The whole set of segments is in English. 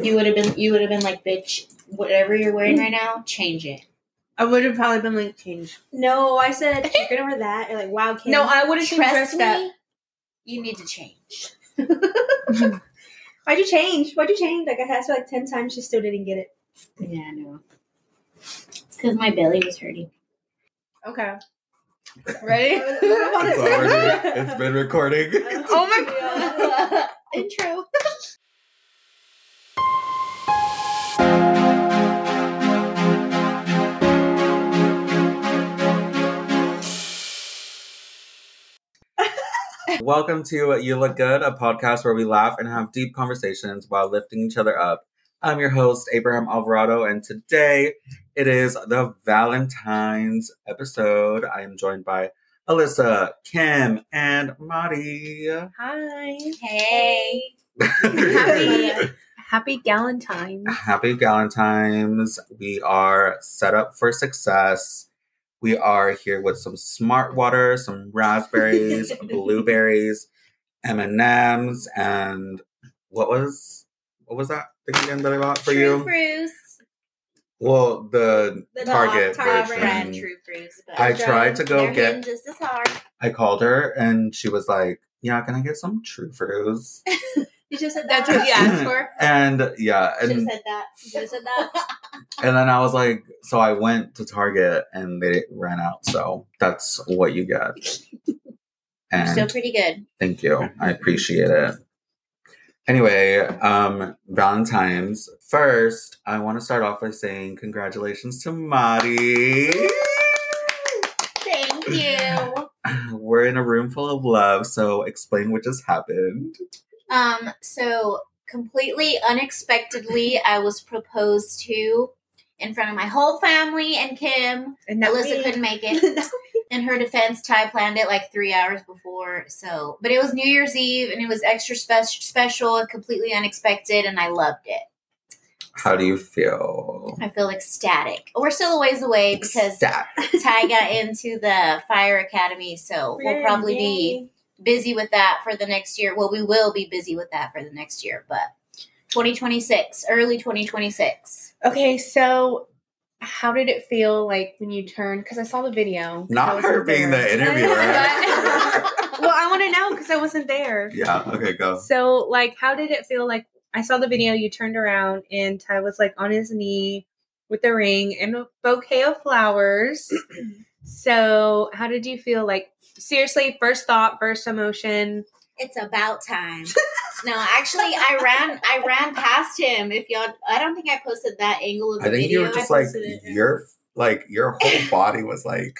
You would have been. You would have been like, bitch. Whatever you're wearing right now, change it. I would have probably been like change. No, I said you're gonna wear that. You're like, wow, Kim. No, I wouldn't Trust dressed me. up. You need to change. Why'd you change? Why'd you change? Like I asked her like ten times, she still didn't get it. Yeah, I know. It's because my belly was hurting. Okay. Ready? It's, already, it's been recording. oh my god! Intro. Welcome to You Look Good, a podcast where we laugh and have deep conversations while lifting each other up. I'm your host, Abraham Alvarado, and today it is the Valentine's episode. I am joined by Alyssa, Kim, and Mari. Hi. Hey. Happy Happy Galentine's. Happy Valentine's. We are set up for success. We are here with some smart water, some raspberries, blueberries, M&Ms, and what was what was that thing again that I bought for True you? Fruits. Well, the, The Target Target version. brand True Fruits. But I tried to go get just as hard. I called her and she was like, "Yeah, can I get some True Fruits?" You just said that. That's what you asked for. And yeah, Should have and said that. You should have said that. And then I was like, so I went to Target and they ran out. So that's what you get. And Still pretty good. thank you. I appreciate it. Anyway, um, Valentine's. First, I want to start off by saying congratulations to Mari. Thank you. We're in a room full of love, so explain what just happened. Um, so completely unexpectedly, I was proposed to in front of my whole family and Kim. And now Alyssa we- couldn't make it. In her defense, Ty planned it like three hours before. So, but it was New Year's Eve and it was extra spe- special and completely unexpected, and I loved it. How do you feel? I feel ecstatic. We're still a ways away because Stat. Ty got into the fire academy, so we'll probably be busy with that for the next year. Well, we will be busy with that for the next year, but 2026, early 2026. Okay, so how did it feel like when you turned? Because I saw the video. I Not wasn't her being there. the interviewer. well, I want to know because I wasn't there. yeah, okay, go. So, like, how did it feel? Like, I saw the video. You turned around, and Ty was like on his knee with a ring and a bouquet of flowers. so, how did you feel? Like, seriously, first thought, first emotion. It's about time. no, actually, I ran. I ran past him. If y'all, I don't think I posted that angle of the I think you video. were just like your like your whole body was like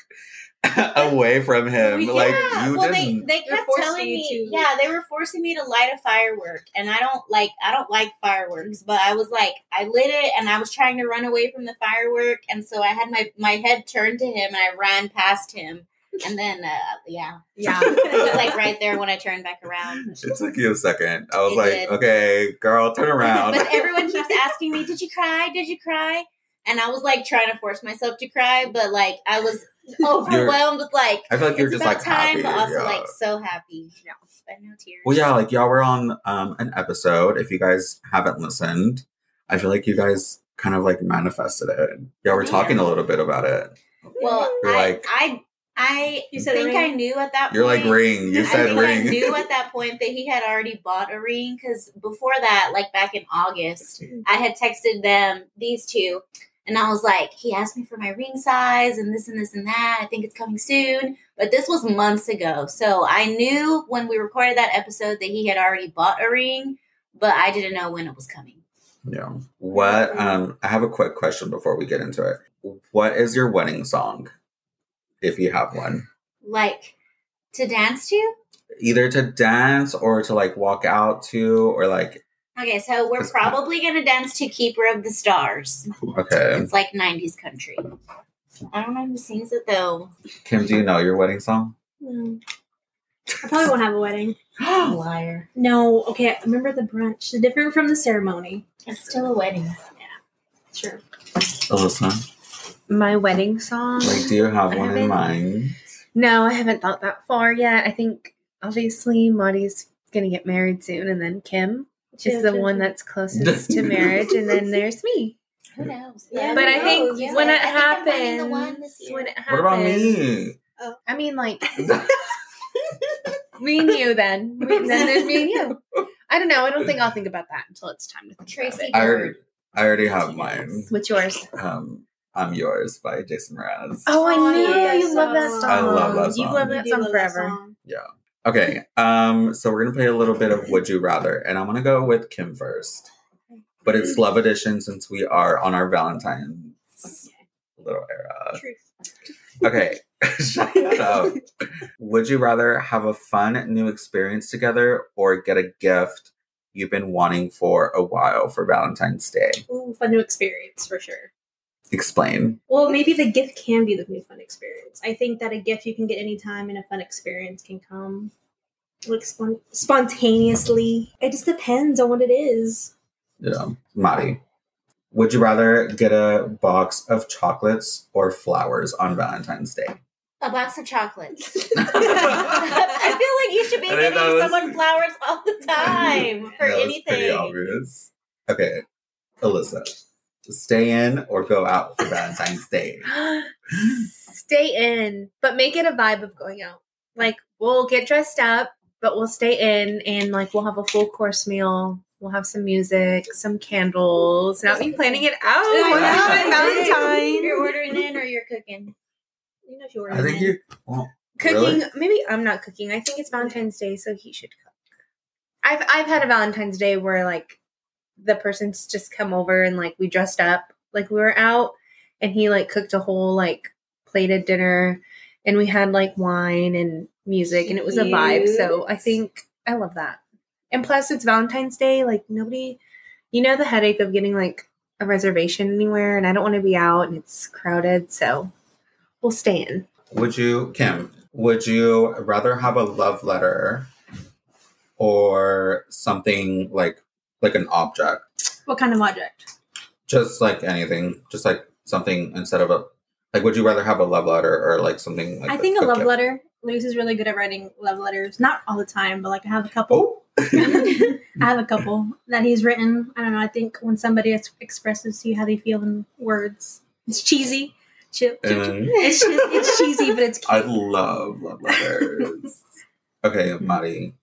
away from him. Well, like you well, didn't. they they kept telling me, to- yeah, they were forcing me to light a firework, and I don't like I don't like fireworks, but I was like I lit it, and I was trying to run away from the firework, and so I had my my head turned to him, and I ran past him, and then uh, yeah, Yeah. it was like right there when I turned back around. it took you a second. I was It like, did. okay, girl, turn around. But everyone keeps asking me, "Did you cry? Did you cry?" And I was like trying to force myself to cry, but like I was overwhelmed with like I feel like you're it's just about like time, happy. but also yeah. like so happy. Yeah, but no tears. well, yeah, like y'all were on um an episode. If you guys haven't listened, I feel like you guys kind of like manifested it. Y'all were talking a little bit about it. Well, I, like- I, I You said think ring? I knew at that point You're like ring. You I said think I ring. knew at that point that he had already bought a ring because before that, like back in August, I had texted them these two, and I was like, he asked me for my ring size and this and this and that. I think it's coming soon, but this was months ago, so I knew when we recorded that episode that he had already bought a ring, but I didn't know when it was coming. Yeah. What? Um, I have a quick question before we get into it. What is your wedding song, if you have one? Like to dance to. Either to dance or to like walk out to, or like Okay, so we're probably gonna dance to "Keeper of the Stars." okay. It's like '90s country. I don't know who sings it though. Kim, do you know your wedding song? No. I probably won't have a wedding. Liar. No, okay. I remember the brunch. The different from the ceremony. It's still a wedding. Yeah, sure. Oh, Alyssa, My wedding song. like, do you have I one in mind? No, I haven't thought that far yet. I think obviously Maddie's gonna get married soon, and then Kim. is the one that's closest to marriage, and then there's me. Who knows? Yeah, But who I think? Yeah. when it I think I'm the one happens, this year. when it happens, What about me? I mean, like me and you. Then, We- then there's me and you. I don't know. I don't think I'll think about that until it's time to think Tracy about it. I already, I already have mine. What's yours? Um, I'm yours by Jason Mraz. Oh, I Oh, know yeah, you love that song. song. I love that song. loved You that song love that forever. Yeah. Okay. Um, so we're gonna play a little bit of Would You Rather, and I'm gonna go with Kim first. But it's Love Edition since we are on our Valentine's little era. Truth. Okay. Shut up. Would you rather have a fun new experience together or get a gift you've been wanting for a while for Valentine's Day? Ooh, fun new experience for sure. Explain. Well, maybe the gift can be the new fun experience. I think that a gift you can get anytime and a fun experience can come like spon- spontaneously. It just depends on what it is. Yeah. Mari. Would you rather get a box of chocolates or flowers on Valentine's Day? A box of chocolates. I feel like you should be I think that getting was- someone flowers all the time for That was pretty anything. obvious. Okay. Alyssa. Stay in or go out for Valentine's Day? stay in, but make it a vibe of going out. Like we'll get dressed up, but we'll stay in and like we'll have a full course meal. We'll have some music, some candles. Not me planning it out. I Once know. Valentine. You're ordering in or you're cooking? You know, if you were I think you. Well, Cooking. Really? Maybe I'm not cooking. I think it's Valentine's Day, so he should cook. I've I've had a Valentine's Day where like the person's just come over and like we dressed up like we were out and he like cooked a whole like plated dinner and we had like wine and music and it was a vibe. So I think I love that. And plus it's Valentine's Day, like nobody you know the headache of getting like a reservation anywhere and I don't want to be out and it's crowded, so we'll stay in. Would you, Kim? Would you rather have a love letter or something like like an object? What kind of object? Just like anything, just like something instead of a like. Would you rather have a love letter or like something like? I think a love letter. Luis is really good at writing love letters. Not all the time, but like I have a couple. Oh, I have a couple that he's written. I don't know. I think when somebody ex- expresses to you how they feel in words, it's cheesy. Chip, chip, chip. and It's, it's cheesy, but it's I love love letters. okay, Mari.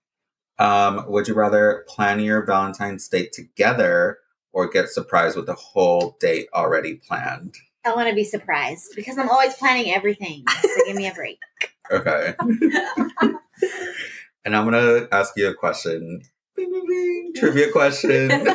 Um, would you rather plan your Valentine's date together or get surprised with the whole date already planned? I want to be surprised because I'm always planning everything. So give me a break. Okay. and I'm gonna ask you a question. Bing, bing, bing. Trivia question.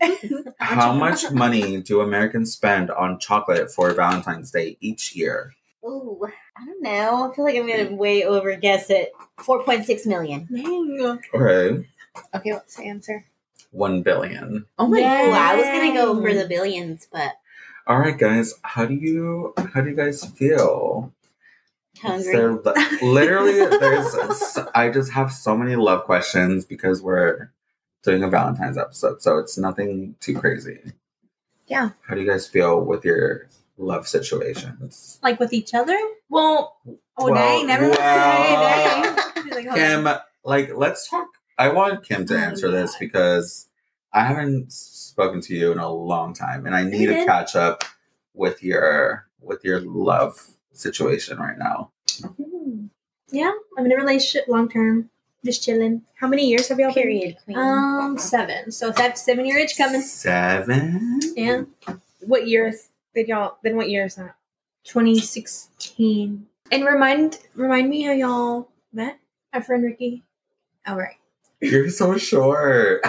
How much money do Americans spend on chocolate for Valentine's Day each year? Ooh, I don't know. I feel like I'm gonna way over guess it. Four point six million. Dang. Okay. Okay, what's the answer? One billion. Oh my Yeah. Ooh, I was gonna go for the billions, but All right, guys. How do you how do you guys feel? hungry. So, literally, there's. s- I just have so many love questions because we're doing a Valentine's episode, so it's nothing too crazy. Yeah. How do you guys feel with your love situations? Like with each other? Well, oh Well, dang, never well- mind. He's like, Kim, on. like, let's talk. I want Kim to Oh, answer this God. because I haven't spoken to you in a long time, and I need to catch up with your with your love situation right now. Hmm. Yeah, I'm in a relationship long term, just chilling. How many years have y'all been? Period, queen. Um, seven. So that seven year itch coming. Seven. Yeah, What years did y'all? Then what year is that? 2016. And remind remind me how y'all met. Our friend Ricky. All right. You're so short.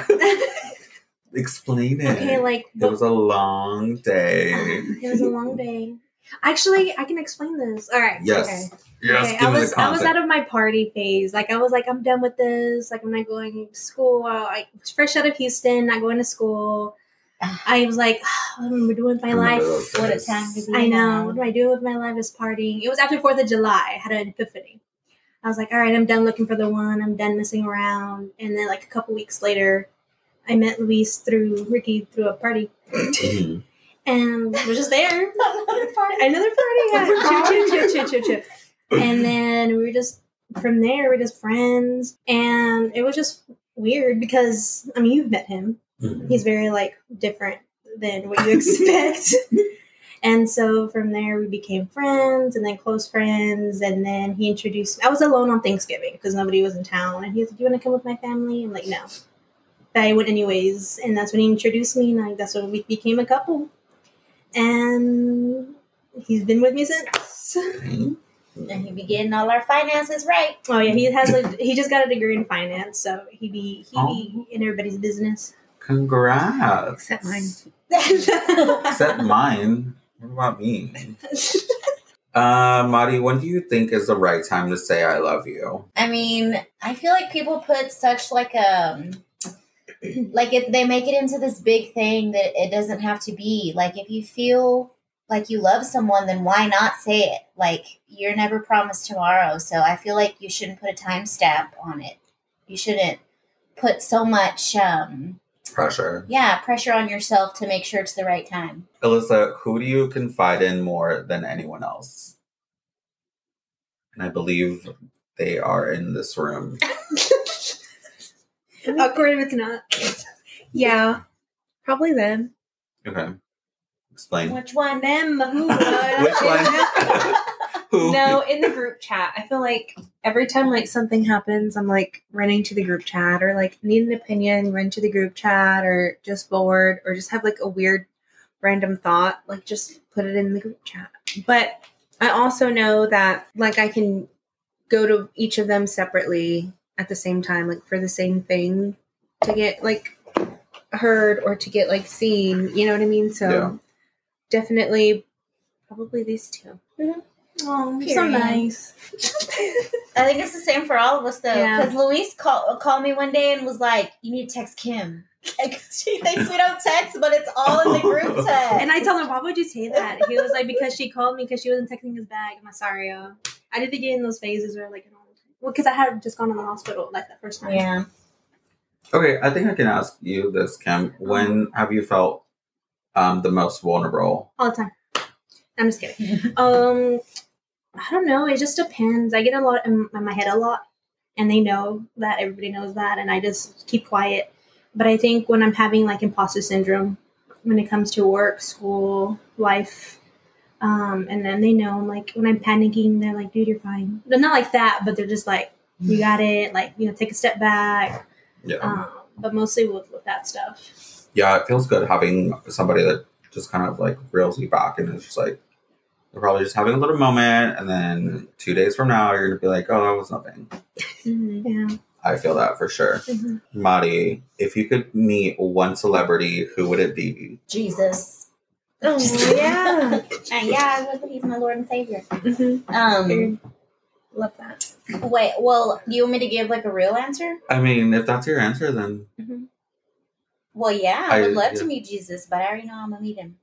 Explain it. Okay, like it was a long day. it was a long day. Actually, I can explain this. All right. Yes. Okay. Yes, Okay, give I me was the I was out of my party phase. Like I was like I'm done with this. Like I'm not going to school. I was fresh out of Houston, not going to school. I was like, what am I doing with my I remember life? what a time to be I know. alive. What do I do with my life is partying. It was after Fourth of July. I had an epiphany. I was like, all right, I'm done looking for the one. I'm done messing around. And then like a couple weeks later, I met Luis through Ricky through a party, and we're just there. Another party. Another party. Yeah. Choo, choo, choo, choo, choo, choo. And then we were just from there. We're just friends, and it was just weird because I mean you've met him. Mhm. He's very like different than what you expect. and so from there we became friends and then close friends and then he introduced I was alone on Thanksgiving because nobody was in town and he was like, Do you want to come with my family? I'm like, No. But I went anyways and that's when he introduced me and like that's when we became a couple. And he's been with me since. And he be getting all our finances right. Oh yeah, he has like he just got a degree in finance, so he be he be in everybody's business. Congrats. Except mine. Except mine. What about me? Uh, Madi, when do you think is the right time to say I love you? I mean, I feel like people put such like um like if they make it into this big thing that it doesn't have to be. Like if you feel like you love someone, then why not say it? Like you're never promised tomorrow, so I feel like you shouldn't put a timestamp on it. You shouldn't put so much um Pressure. yeah, pressure on yourself to make sure it's the right time. Alyssa, who do you confide in more than anyone else? And I believe they are in this room. Awkward if it's not. Yeah, probably them. Okay. Explain. Which one? Them who Which one? Who? No, in the group chat. I feel like every time like something happens, I'm like running to the group chat or like need an opinion, run to the group chat or just bored or just have like a weird random thought, like just put it in the group chat. But I also know that like I can go to each of them separately at the same time, like for the same thing to get like heard or to get like seen. You know what I mean? So Yeah. definitely probably these two. Mm-hmm. Oh, so nice. I think it's the same for all of us though. Yeah. Because Luis call, called me one day and was like, "You need to text Kim." Like she thinks we don't text, but it's all in the group text. And I told him, why would you say that? He was like, because she called me because she wasn't texting his bag. I'm sorry, uh, I did get in those phases where like, well, because I had just gone to the hospital like that first time. yeah. Okay, I think I can ask you this, Kim. When have you felt um, the most vulnerable? all the time. I'm just kidding. um, I don't know. It just depends. I get a lot in my head a lot, and they know that. Everybody knows that, and I just keep quiet. But I think when I'm having like imposter syndrome, when it comes to work, school, life, um, and then they know, like when I'm panicking, they're like, "Dude, you're fine." They're not like that, but they're just like, "You got it." Like you know, take a step back. Yeah. Um, but mostly with with that stuff. yeah, it feels good having somebody that just kind of like reels you back and is just like, they're probably just having a little moment. And then two days from now, you're going to be like, oh, that was nothing. Yeah. I feel that for sure. Mhm. Madi, if you could meet one celebrity, who would it be? Jesus. Oh yeah. And yeah, I love he's my Lord and Savior. Mhm. Um. Love that. Wait. Well, do you want me to give like a real answer? I mean, if that's your answer, then Well, yeah, I would love yeah. to meet Jesus, but I already know I'm gonna meet him.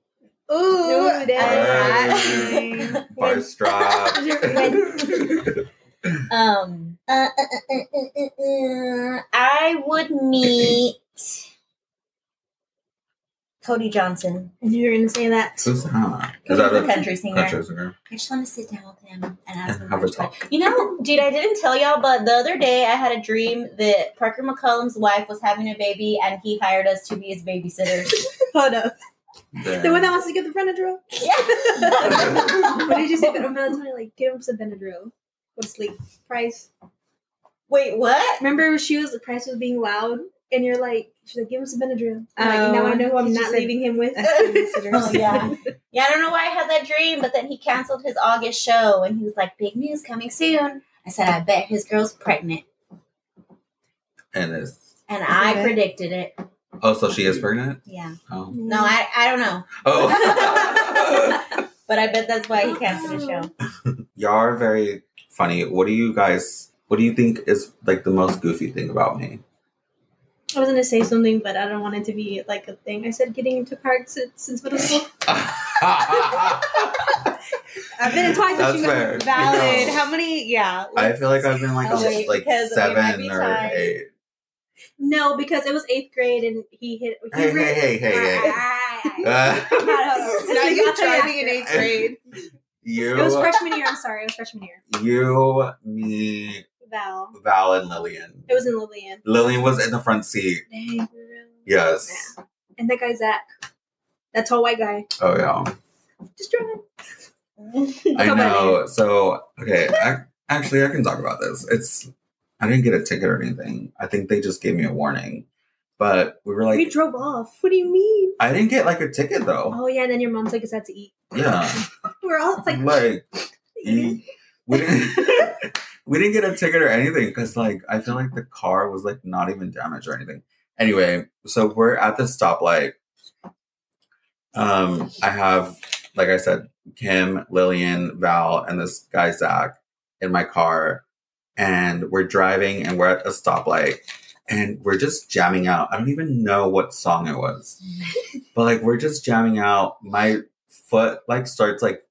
Ooh, Hey. bar strap. Um, uh, uh, uh, uh, uh, uh, I would meet Cody Johnson. I You're going to say that. Who's that? Is He's that a a country singer. country singer? I just want to sit down with him and ask him. Have how a it's talk. going. You know, dude, I didn't tell y'all, but the other day I had a dream that Parker McCollum's wife was having a baby, and he hired us to be his babysitters. Hold up. Damn. The one that wants to get the Benadryl? yeah. what did you say? I'm telling you, like, give him some Benadryl. Go to sleep. Price. Wait, what? Remember, she was, the price was being loud, and you're like, she's like, give him some Benadryl. I'm like, Oh, now I know who I'm she not said- leaving him with. Oh, yeah. Yeah, I don't know why I had that dream, but then he canceled his August show and he was like, big news coming soon. I said, I bet his girl's pregnant. And it's And I it? predicted it. Oh, so she is mm-hmm. pregnant. Yeah. Oh, No, I, I don't know. oh. But I bet that's why he canceled the show. Y'all are very funny. What do you guys? What do you think is like the most goofy thing about me? I was going to say something, but I don't want it to be like a thing. I said getting into car accidents since middle school. I've been in twice. That's you fair. Valid. No. How many? Yeah. I feel like I've been like Oh, a, wait, like because there might seven or times. eight. No, because it was eighth grade, and he hit. He Hey, re- hey, hey, hey, hey. Uh, now you I'll tell driving in eighth grade. you, It was freshman year. I'm sorry. It was freshman year. you, me, Val. Val and Lillian. It was in Lillian. Lillian was in the front seat. Dang. Yes. And that guy Zach. That tall white guy. Oh yeah. Just drive. I know. So okay, I, actually, I can talk about this. It's I didn't get a ticket or anything. I think they just gave me a warning. But we were like, we drove off. What do you mean? I didn't get like a ticket though. Oh yeah, and then your mom took us out to eat. Yeah, We're all like, like we didn't we didn't get a ticket or anything because like I feel like the car was like not even damaged or anything. Anyway, so we're at the stoplight. Um, I have, like I said, Kim, Lillian, Val, and this guy Zach in my car, and we're driving and we're at a stoplight, and we're just jamming out. I don't even know what song it was, but like we're just jamming out. My foot like starts like,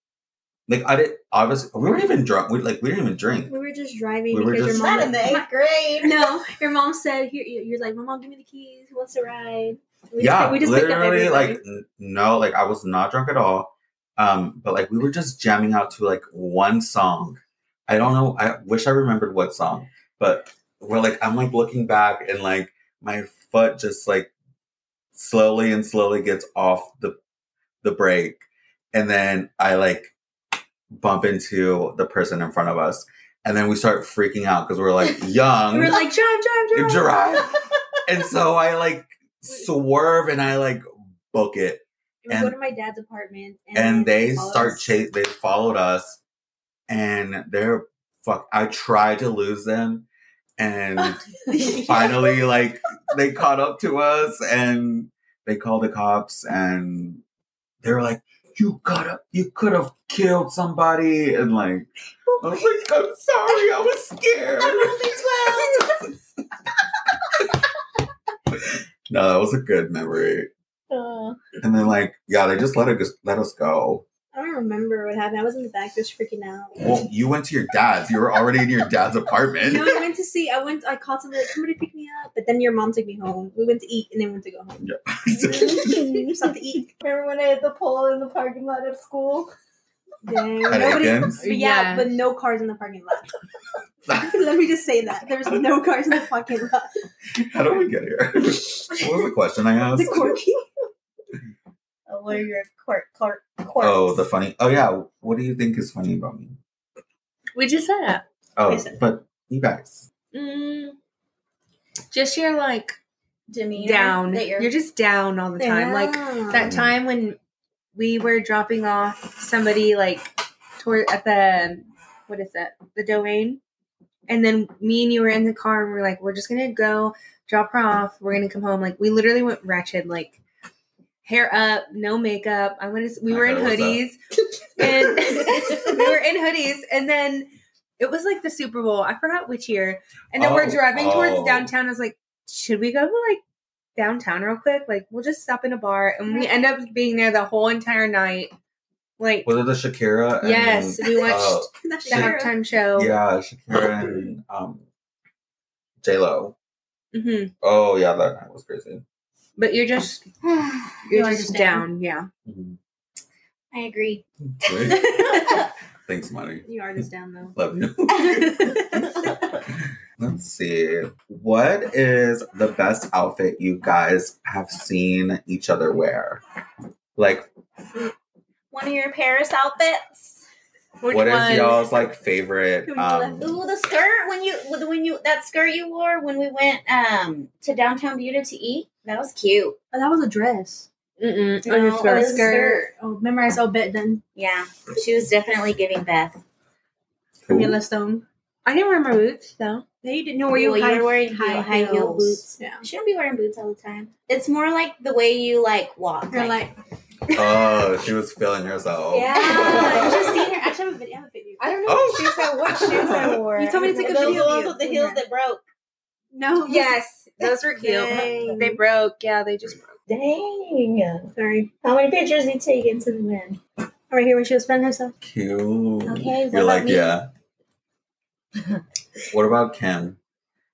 like I did. Obviously, we weren't even drunk. We like we didn't even drink. We were just driving We were because just- your mom. Not in the eighth grade. no, your mom said, "Here, you- you're like, my mom, give me the keys. Who wants to ride?" We yeah, just, we just picked up literally, like n- no, like I was not drunk at all. Um, but like we were just jamming out to like one song. I don't know. I wish I remembered what song, but we're like I'm like looking back and like my foot just like slowly and slowly gets off the the brake, and then I like bump into the person in front of us, and then we start freaking out because we're like young we're like, drive, drive, drive. drive. and so I like swerve and I like book it. And go to my dad's apartment, and, And they start chase they followed us and they're fuck I tried to lose them and finally like they caught up to us and they called the cops and they were like, You gotta you could have killed somebody and like I was like, I'm sorry, I was scared. no, that was a good memory. Uh, And then like, yeah, they just let it let us go. I don't remember what happened. I was in the back just freaking out. Well, you went to your dad's. You were already in your dad's apartment. No, I went to see. I went. I called somebody. Like, somebody pick me up. But then your mom took me home. We went to eat and then went to go home. Something to eat. remember when I had the pole in the parking lot at school? Dang. At Nobody. Aikens? But yeah, Yeah. but no cars in the parking lot. Let me just say that there was no cars in the parking lot. How did we get here? what was the question I asked? The corky. Oh, what are your court court courts? Oh, the funny. Oh yeah. What do you think is funny about me? We just said it. Oh, said- but you guys. Mm, just your like demeanor down. that You're, you're, just down all the time. Like that time when we were dropping off somebody like toward at the what is that the domain and then me and you were in the car and we are like we're just gonna go drop her off we're gonna come home like we literally went wretched like hair up no makeup i'm gonna we I were in thought it was hoodies and we were in hoodies and then it was like the super bowl i forgot which year and then Oh, we're driving oh. towards downtown i was like should we go like downtown real quick. Like we'll just stop in a bar, and we end up being there the whole entire night. Like Was it the Shakira? and- yes, we watched Oh, That's the halftime show. yeah, Shakira and um, J Lo. hmm Oh yeah, that night was crazy. But you're just you you're are just down. Yeah. Mhm. I agree. Thanks, money. You are just down though. Love you. Let's see. What is the best outfit you guys have seen each other wear? Like, One of your Paris outfits. Which what is one? y'all's like favorite? Who Um, Ooh, the skirt when you when you that skirt you wore when we went um to downtown Buda to eat. That was cute. Oh, that was a dress. Mm-mm. No, on your skirt. was a skirt. Oh, remember I saw Bet done Yeah, she was definitely giving Beth. from? Yellowstone. I didn't wear my boots though. Yeah, you didn't know where you, Well, you were wearing high, heel- high heel heels. boots. Yeah. You shouldn't be wearing boots all the time. It's more like the way you like walk. You're like, Oh, she was feeling herself. Yeah. ah, you should see her. Actually, I have a video. I have a video. I don't know Oh. what shoes I what shoes I wore. You told me to take a those video of ones with the heels that broke. No. Yes, those were cute. Dang. They broke. Yeah, they just broke. Dang. Sorry. How many pictures did you take into the men? All right, here when she was spending herself. Cute. Okay, what You're like, me? yeah. what about Kim?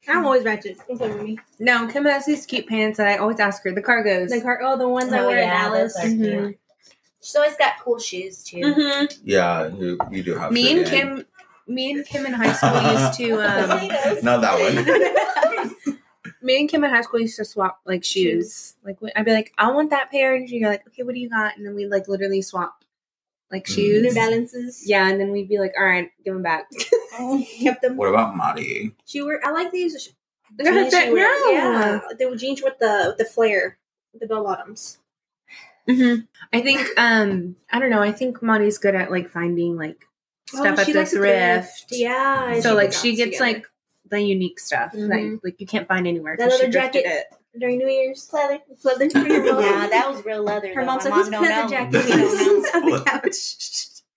I'm always ratchet. Don't play with me. No, Kim has these cute pants that I always ask her. The cargos. The car. Oh, the ones I Oh, wear yeah, at Dallas. those are Mhm. cute. She's always got cool shoes too. Mhm. Yeah, you, you do have Me and be. Kim me and Kim in high school used to um Not that one. me and Kim in high school used to swap like shoes. Like I'd be like, I want that pair, and you're like, okay, what do you got? And then we like literally swap like Mm. shoes. New Balances. Yeah, and then we'd be like, all right, give them back. Kept them. What about Madi? She wore. I like these. jeans No, she wear. no. Yeah, the jeans with the with the flare, the bell bottoms. Hmm I think um I don't know. I think Monty's good at like finding like stuff at the likes thrift. Yeah. and So like she gets together. like the unique stuff Mhm. like like you can't find anywhere. That 'cause she leather thrifted jacket. It. during New Year's. Leather. Leather for your mom. Yeah, that was real leather. Her though. mom said, mom "Who's don't leather know. jacket?" She on the couch.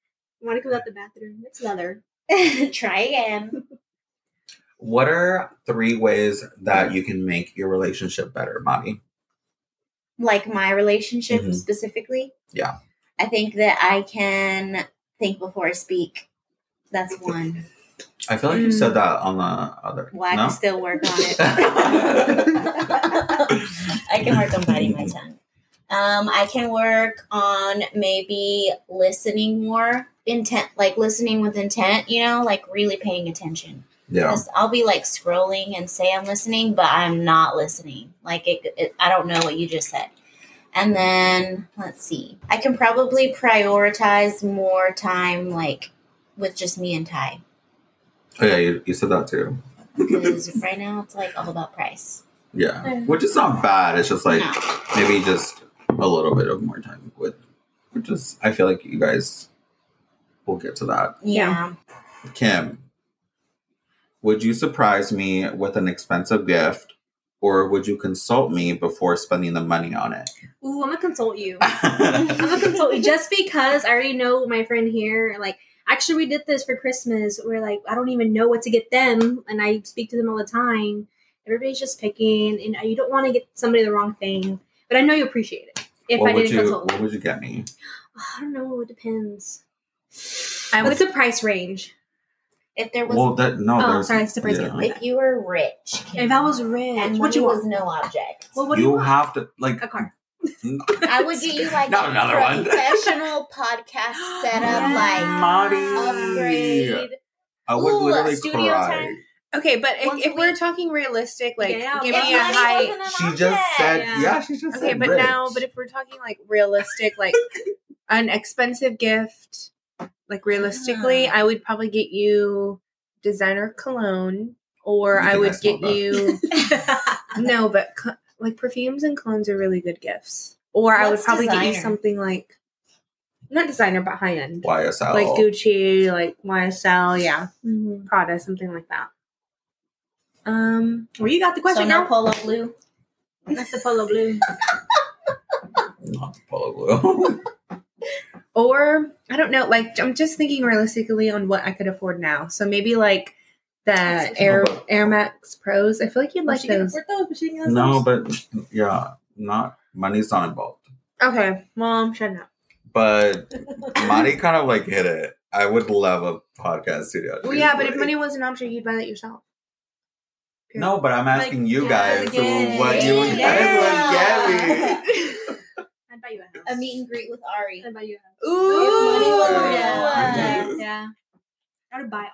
Want to come out the bathroom? It's leather. Try again. What are three ways that you can make your relationship better, Madi? Like my relationship Mhm. specifically. Yeah. I think that I can think before I speak. That's one. I feel like you Mm. said that on the other. Well, I no? can still work on it. I can work on biting my tongue. Um, I can work on maybe listening more intent, like listening with intent. You know, like really paying attention. Yeah. 'Cause I'll be like scrolling and say I'm listening, but I'm not listening. Like it, it, I don't know what you just said. And then let's see, I can probably prioritize more time like with just me and Ty Oh, yeah, you, you said that too. because right now it's like all about price. Yeah. Which is not bad. It's just like No. maybe just a little bit of more time with, which is, I feel like you guys will get to that. Yeah. Kim, would you surprise me with an expensive gift or would you consult me before spending the money on it? Ooh, I'm gonna consult you. I'm gonna consult you just because I already know my friend here. Like, actually, we did this for Christmas. We're like, I don't even know what to get them, and I speak to them all the time. Everybody's just picking, and you don't want to get somebody the wrong thing. But I know you appreciate it. If what I didn't you consult, What would you get me? I don't know. It depends. I What's the price range? If there was, Well, that no. Oh, there's, sorry, it's the yeah. of if you were rich, If I was rich, and what you was want? no object, Well, what do you, you want? have to like. a car. I would get you like Not a another one. professional podcast setup, Yeah. like Marty. upgrade. I would Ooh, literally studio cry. time. Okay, but if, if we're talking realistic, like Yeah, give but me a money height. wasn't She just said, Yeah. yeah, she just Okay, said but rich. now, but if we're talking like realistic, like an expensive gift, like realistically, Ah. I would probably get you designer cologne, or You I think I would get that? you no, but co- like perfumes and colognes are really good gifts. Or I would What's probably get you something like not designer, but high end, YSL. like Gucci, like YSL, yeah, Mhm. Prada, something like that. Um, Well, you got the So question no now. polo blue. That's the polo blue. Not the polo blue. Or I don't know, like I'm just thinking realistically on what I could afford now. So maybe like the Air. Air Max Pros. I feel like you'd like she can those. afford those, but she no, those. but yeah, not money's not involved. Okay, mom, shut up. But money kind of like hit it. I would love a podcast studio. Well, yeah, but if money was an option, you'd buy that yourself. No, but I'm asking Like, you guys again. what you guys Yeah. would get me. I'd buy you a house. A meet and greet with Ari. I'd buy you a house. Ooh, money was Yeah. no Yeah. I would buy art.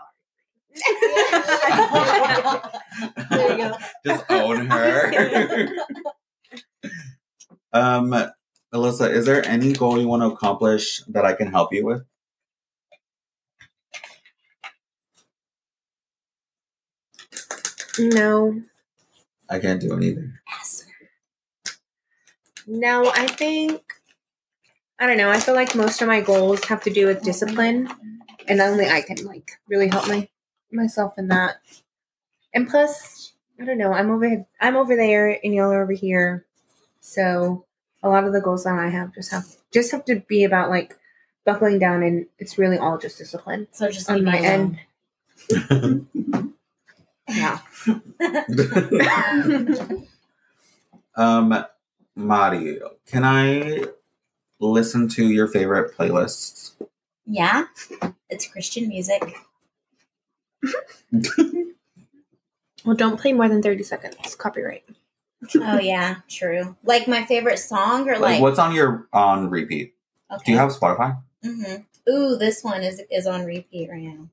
there you go. Just own her. um, Alyssa, is there any goal you want to accomplish that I can help you with? No, I can't do anything. Yes. No. I think I don't know. I feel like most of my goals have to do with discipline, and only I can like really help my myself in that. And plus, I don't know. I'm over. I'm over there, and y'all are over here. So a lot of the goals that I have just have just have to be about like buckling down, and it's really all just discipline. So just On my end. Yeah. um, Madi, can I listen to your favorite playlists? Yeah, it's Christian music. Well, don't play more than thirty seconds. Copyright. Oh yeah, true. Like my favorite song, or Like, like, what's on your on repeat? okay. Do you have Spotify? Mm-hmm. Ooh, this one is is on repeat right now.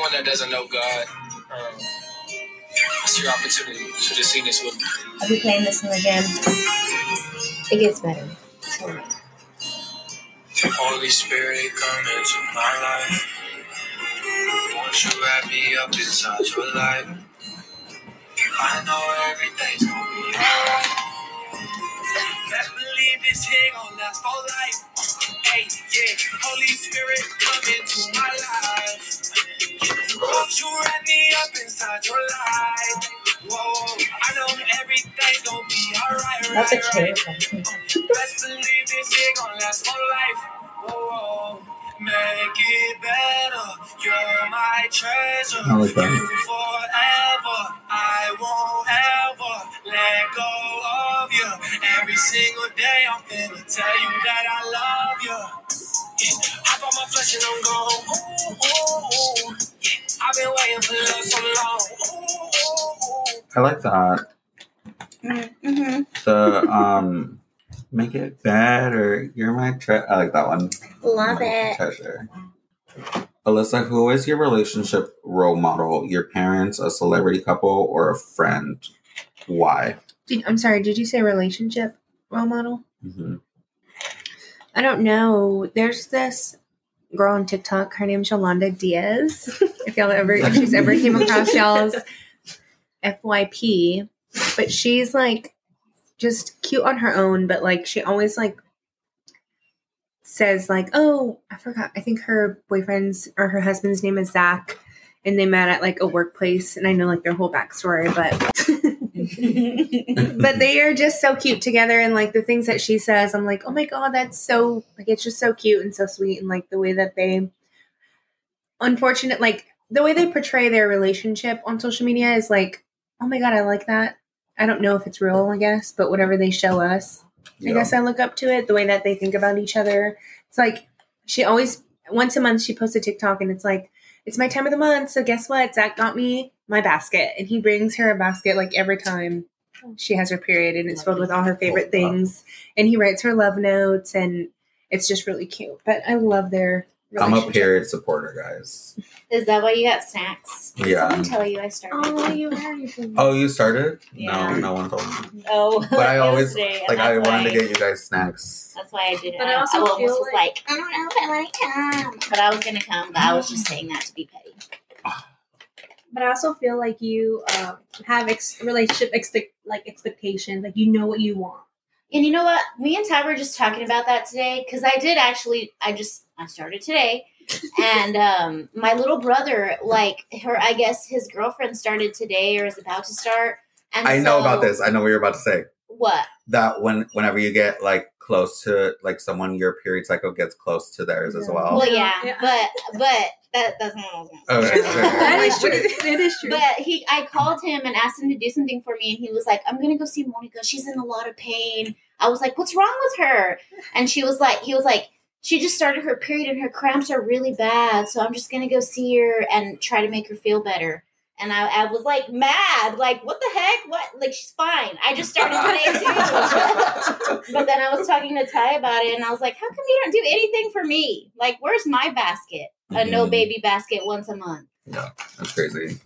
One that doesn't know God, um, it's your opportunity to just sing this with me. I'll be playing this in the gym. It gets better. Holy Spirit, come into my life. Won't you wrap me up inside your life? I know everything's gonna be alright. Best believe this here gonna last for life. Hey, yeah, Holy Spirit, come into my life. Won't you wrap me up inside your life? Whoa, I know everything's gonna be alright. That's a right, chair. right. Best believe this here gonna last for life. Whoa, make it better. You're my treasure. I like that. You forever. I won't ever let go of you. Every single day I'm finna tell you that I love you. Yeah. Hop on my flesh and I'm gone. Ooh, ooh, ooh. Yeah. I've been waiting for love so long. Ooh, ooh, ooh. I like that. Mm-hmm. The um, make it better. You're my tre- I like that one. Love My it. Treasure. Alyssa, who is your relationship role model? Your parents, a celebrity couple, or a friend? Why? Did, I'm sorry. Did you say relationship role model? Mm-hmm. I don't know. There's this girl on TikTok. Her name's Yolanda Diaz. if y'all ever, if she's ever came across y'all's FYP, but she's like just cute on her own. But like she always like says like, oh, I forgot. I think her boyfriend's or her husband's name is Zach, and they met at like a workplace. And I know like their whole backstory, but but they are just so cute together and like the things that she says i'm like oh my god that's so like it's just so cute and so sweet and like the way that they unfortunate like the way they portray their relationship on social media is like oh my god i like that. I don't know if it's real i guess but whatever they show us i guess i look up to it the way that they think about each other. It's like she always once a month she posts a tiktok and it's like it's my time of the month so guess what? Zach got me my basket and he brings her a basket like every time she has her period and it's filled with all her favorite things. And he writes her love notes and it's just really cute. But i love their I'm a relationship. period supporter, guys. Is that why you got snacks? Yeah. Let me tell you, I started. Oh, you are. Oh, you started? Yeah. No, no one told me. Oh, But I always yesterday, like. I that's wanted to get you guys snacks. That's why I did it. But I also almost feel was like- like, I don't know if I want to come, but I was gonna come. But I was just saying that to be petty. But I also feel like you um, have ex- relationship expect like expectations. Like you know what you want. And you know what? Me and Ty were just talking about that today because I did actually. I just I started today, and um, my little brother, like her, I guess his girlfriend started today or is about to start. And I know about this. I know what you're about to say. What? That when whenever you get like close to like someone, your period cycle gets close to theirs as well. Well, yeah, Yeah. but but that that's not what I was gonna. Okay, okay. that is true. is- It is true. But he, I called him and asked him to do something for me, and he was like, "I'm gonna go see Monica. She's in a lot of pain." I was like, "What's wrong with her?" And she was like, "He was like, she just started her period, and her cramps are really bad. So I'm just gonna go see her and try to make her feel better." And I, I was like mad, like, "What the heck? What? Like, she's fine. I just started today too." but then I was talking to Ty about it, and I was like, "How come you don't do anything for me? Like, where's my basket? A no Mhm. baby basket once a month." Yeah, that's crazy.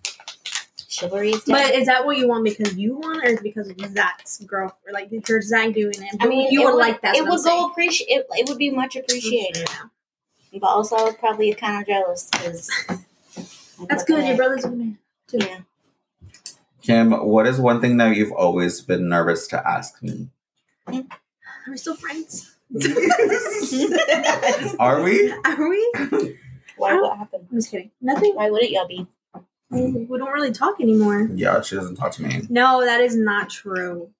Chivalry is But is that what you want because you want, or is it because of Zach's girl, or like your Zach doing it? I mean, you would would like that. It would go appreciate. It, it would be much appreciated. But also, I was probably kind of jealous because That's good. Your brother's a man. too. Yeah. Kim, what is one thing that you've always been nervous to ask me? Hmm? Are we still friends? Are we? Are we? Why? What happened? I'm just kidding. Nothing. Why wouldn't y'all be? We don't really talk anymore. Yeah, she doesn't talk to me. No, that is not true.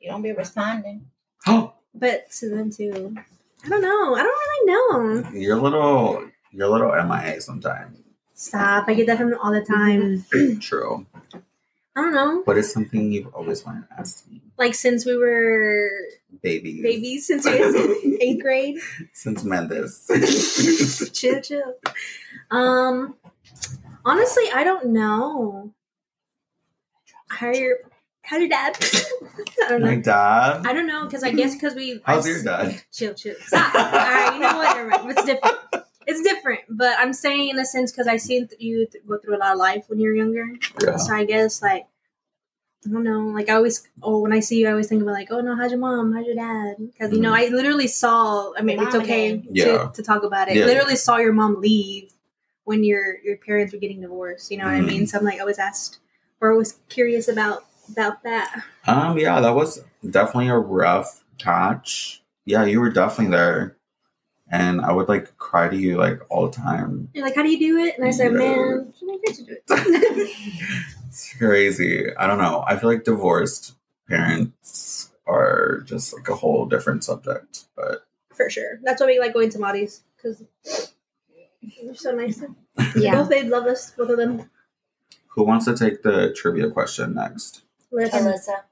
You don't be responding. Oh. But to them too. I don't know. I don't really know. you're a little, you're a little MIA sometimes. Stop. I get that from them all the time. True. I don't know. What is something you've always wanted to ask me? Like since we were Babies. babies, since we was in eighth grade. Since Mendes. chill, chill. Um, honestly, I don't know. How your how's your dad? I don't My know. dad. I don't know because I guess because we. How's I your dad? Chill, chill. Stop. All right, you know what? Never mind. It's different. It's it's different, but I'm saying in a sense because I seen th- you th- go through a lot of life when you're younger. Yeah. So I guess like I don't know, like I always oh when I see you, I always think about like oh no, how's your mom? How's your dad? Because you know mm. I literally saw. I mean, it's okay Mom Yeah. to, to talk about it. Yeah. Literally saw your mom leave when your your parents were getting divorced. You know what I mean? So I'm like always asked or always curious about about that. Um, yeah, that was definitely a rough patch. Yeah, you were definitely there. And I would like cry to you like all the time. You're like, how do you do it? And I said, Yeah. man, I get to do it. It's crazy. I don't know. I feel like divorced parents are just like a whole different subject. But For sure. That's why we like going to Maddie's because they're so nice. Yeah. Both they love us, both of them. who wants to take the trivia question next? Liz. Alyssa.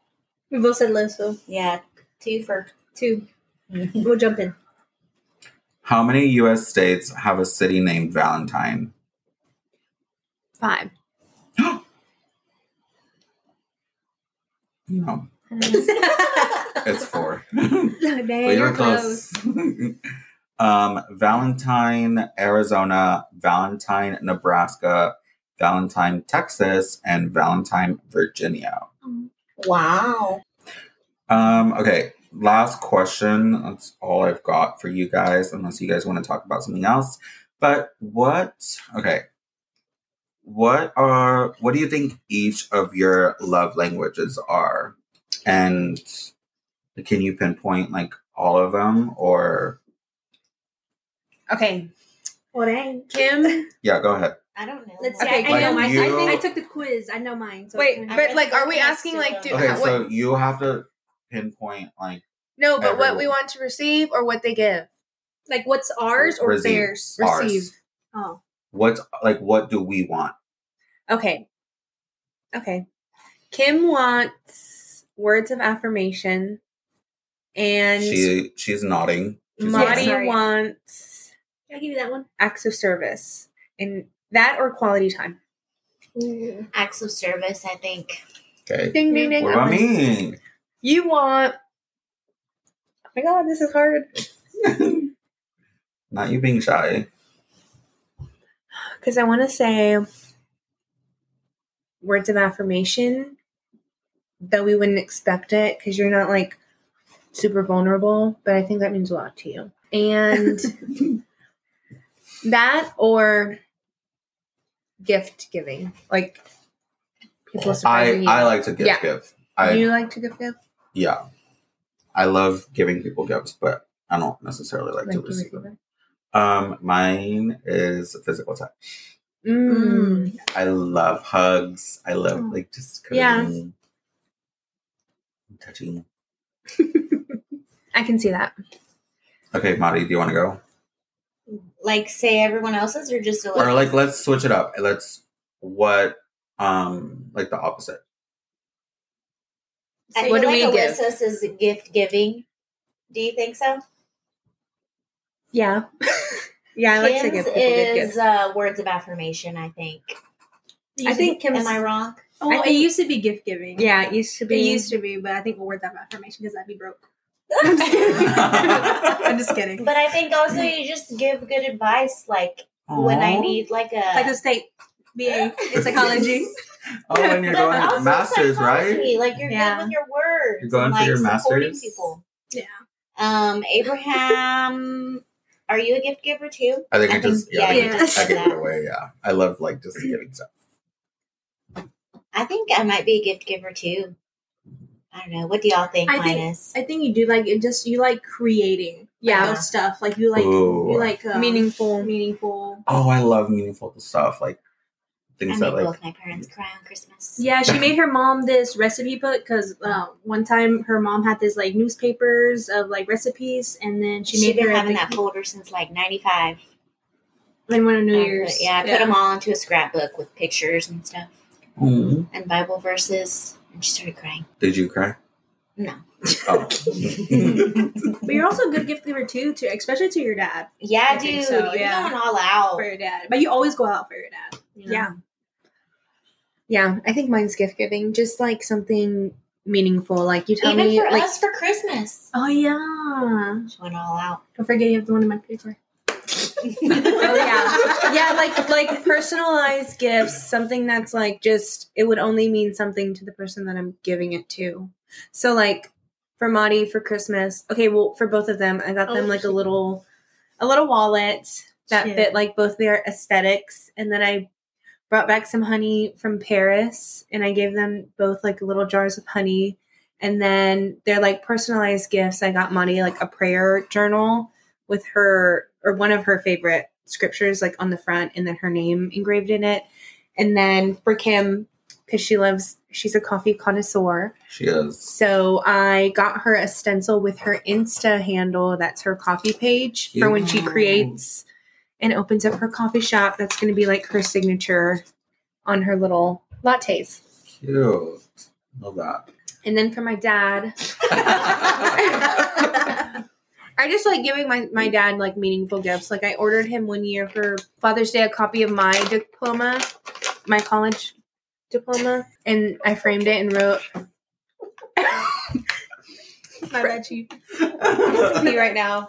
We both said Liz, so Yeah. Two for. 2 We'll jump in. How many US states have a city named Valentine? Five. No, it's four. you're, But you're close. Um, Valentine, Arizona, Valentine, Nebraska, Valentine, Texas, and Valentine, Virginia. Wow. Um, okay, last question. That's all I've got for you guys, unless you guys want to talk about something else. But what okay. What are what do you think each of your love languages are? And can you pinpoint like all of them or Okay. Oh, dang. Kim. yeah, go ahead. I don't know. Let's see. Okay, I, I know like mine. you- I think I took the quiz. I know mine. So Wait, but like, are we asking like, do, know. Okay, how- what, so you have to pinpoint like no, but what we want to receive or what they give? like what's ours or Receive. theirs? Ours. Receive. Oh, what's like what do we want? Okay. Okay. Kim wants words of affirmation, and She she's nodding. She's Maddie nodding. Wants Can I give you that one? acts of service, and that or quality time. Ooh. Acts of service, I think. Okay. Ding ding ding. What about me? You want? Oh my god, this is hard. Not you being shy. Because I want to say words of affirmation, though we wouldn't expect it because you're not like super vulnerable, but I think that means a lot to you. And that or gift giving, like people I surprising you. I like to give Yeah. give. I you like to gift give gift? yeah. I love giving people gifts, but I don't necessarily like, Like to to receive receive them. Um, mine is physical touch. Mm. I love hugs. I love Oh. like just Yeah. touching. I can see that. Okay, Madi, do you want to go? Like, say everyone else's or just Alyssa? Or like, let's switch it up. Let's what um like the opposite. I What do like we give? Is gift giving. Do you think so? Yeah. yeah, I like to Kim's give people is uh, words of affirmation. I think. I think Kim's. Am I wrong? Oh, I it used to be gift giving. Yeah, it used to be. it be. used to be, but I think we'll words of affirmation because I'd be broke. I'm just kidding. I'm just kidding. But I think also you just give good advice, like when I need like a Like the state BA in psychology. Oh, and you're But going also masters, right? Like you're Yeah. good with your words. You're going and, for like, your masters? People. Yeah. Um, Abraham, are you a gift giver too? I think I, I think- just yeah, I, yeah, think you I give it away. Yeah, I love like just giving stuff. I think I might be a gift giver too. I don't know. What do y'all think, I think- I think you do like it. Just you like creating. like, Yeah. those stuff. Like you like Ooh. you like um, Meaningful. meaningful. Oh, I love meaningful stuff like I things made that like both my parents cry on Christmas. Yeah, she made her mom this recipe book because uh, one time her mom had this like newspapers of like recipes, and then she She's made been her having like, that folder since like '95. And one of New I Year's. yeah, I put them all into a scrapbook with pictures and stuff "Aw." and Bible verses, and she started crying. Did you cry? No. Oh. But you're also a good gift giver too, to especially to your dad. Yeah, I dude, think so, you're yeah. going all out. For your dad, but you always go out for your dad. you know? Yeah. Yeah, I think mine's gift giving. Just like something meaningful. Like you tell me. Even me, for like us for Christmas. Oh yeah. She went all out. Don't forget you have the one in my paper. Oh yeah, yeah, like like personalized gifts, something that's like just it would only mean something to the person that I'm giving it to. So like for Maddie for Christmas, okay, well for both of them, I got Oh, them like a little a little wallet that Shit. fit like both their aesthetics, and then I brought back some honey from Paris, and I gave them both like little jars of honey. And then they're like personalized gifts. I got Maddie like a prayer journal with her or one of her favorite scriptures like on the front and then her name engraved in it. And then for Kim, because she loves she's a coffee connoisseur. She is. So I got her a stencil with her Insta handle. That's her coffee page for when she creates and opens up her coffee shop. That's gonna be like her signature on her little lattes. Cute. Love that. And then for my dad, I just like giving my, my dad like meaningful gifts. Like I ordered him one year for Father's Day a copy of my diploma, my college diploma, and I framed it and wrote My bad, chief. me right now.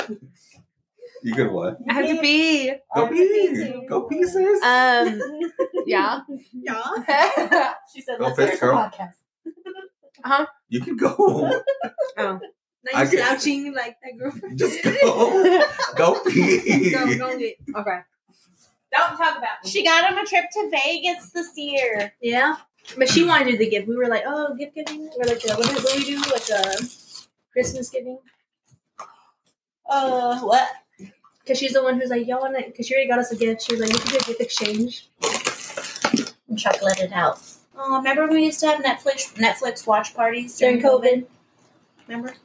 you could what? I have to be. Go I'm pee. Go pieces. Um yeah. Yeah. She said, Go "Let's fish, start the girl." podcast." Huh? You can go. Oh. Now I you get- slouching like that girl. Just go. Go pee. Go, go get. Okay. Don't talk about She got him a trip to Vegas this year. Yeah. But she wanted to do the gift. We were like, oh, gift giving? Or like, a, what, do- what do we do? Like a Christmas giving? Uh, what? Because she's the one who's like, y'all want to, because she already got us a gift. She was like, we could do a gift exchange. Chocolate it out. Oh, remember when we used to have Netflix Netflix watch parties During COVID. Remember?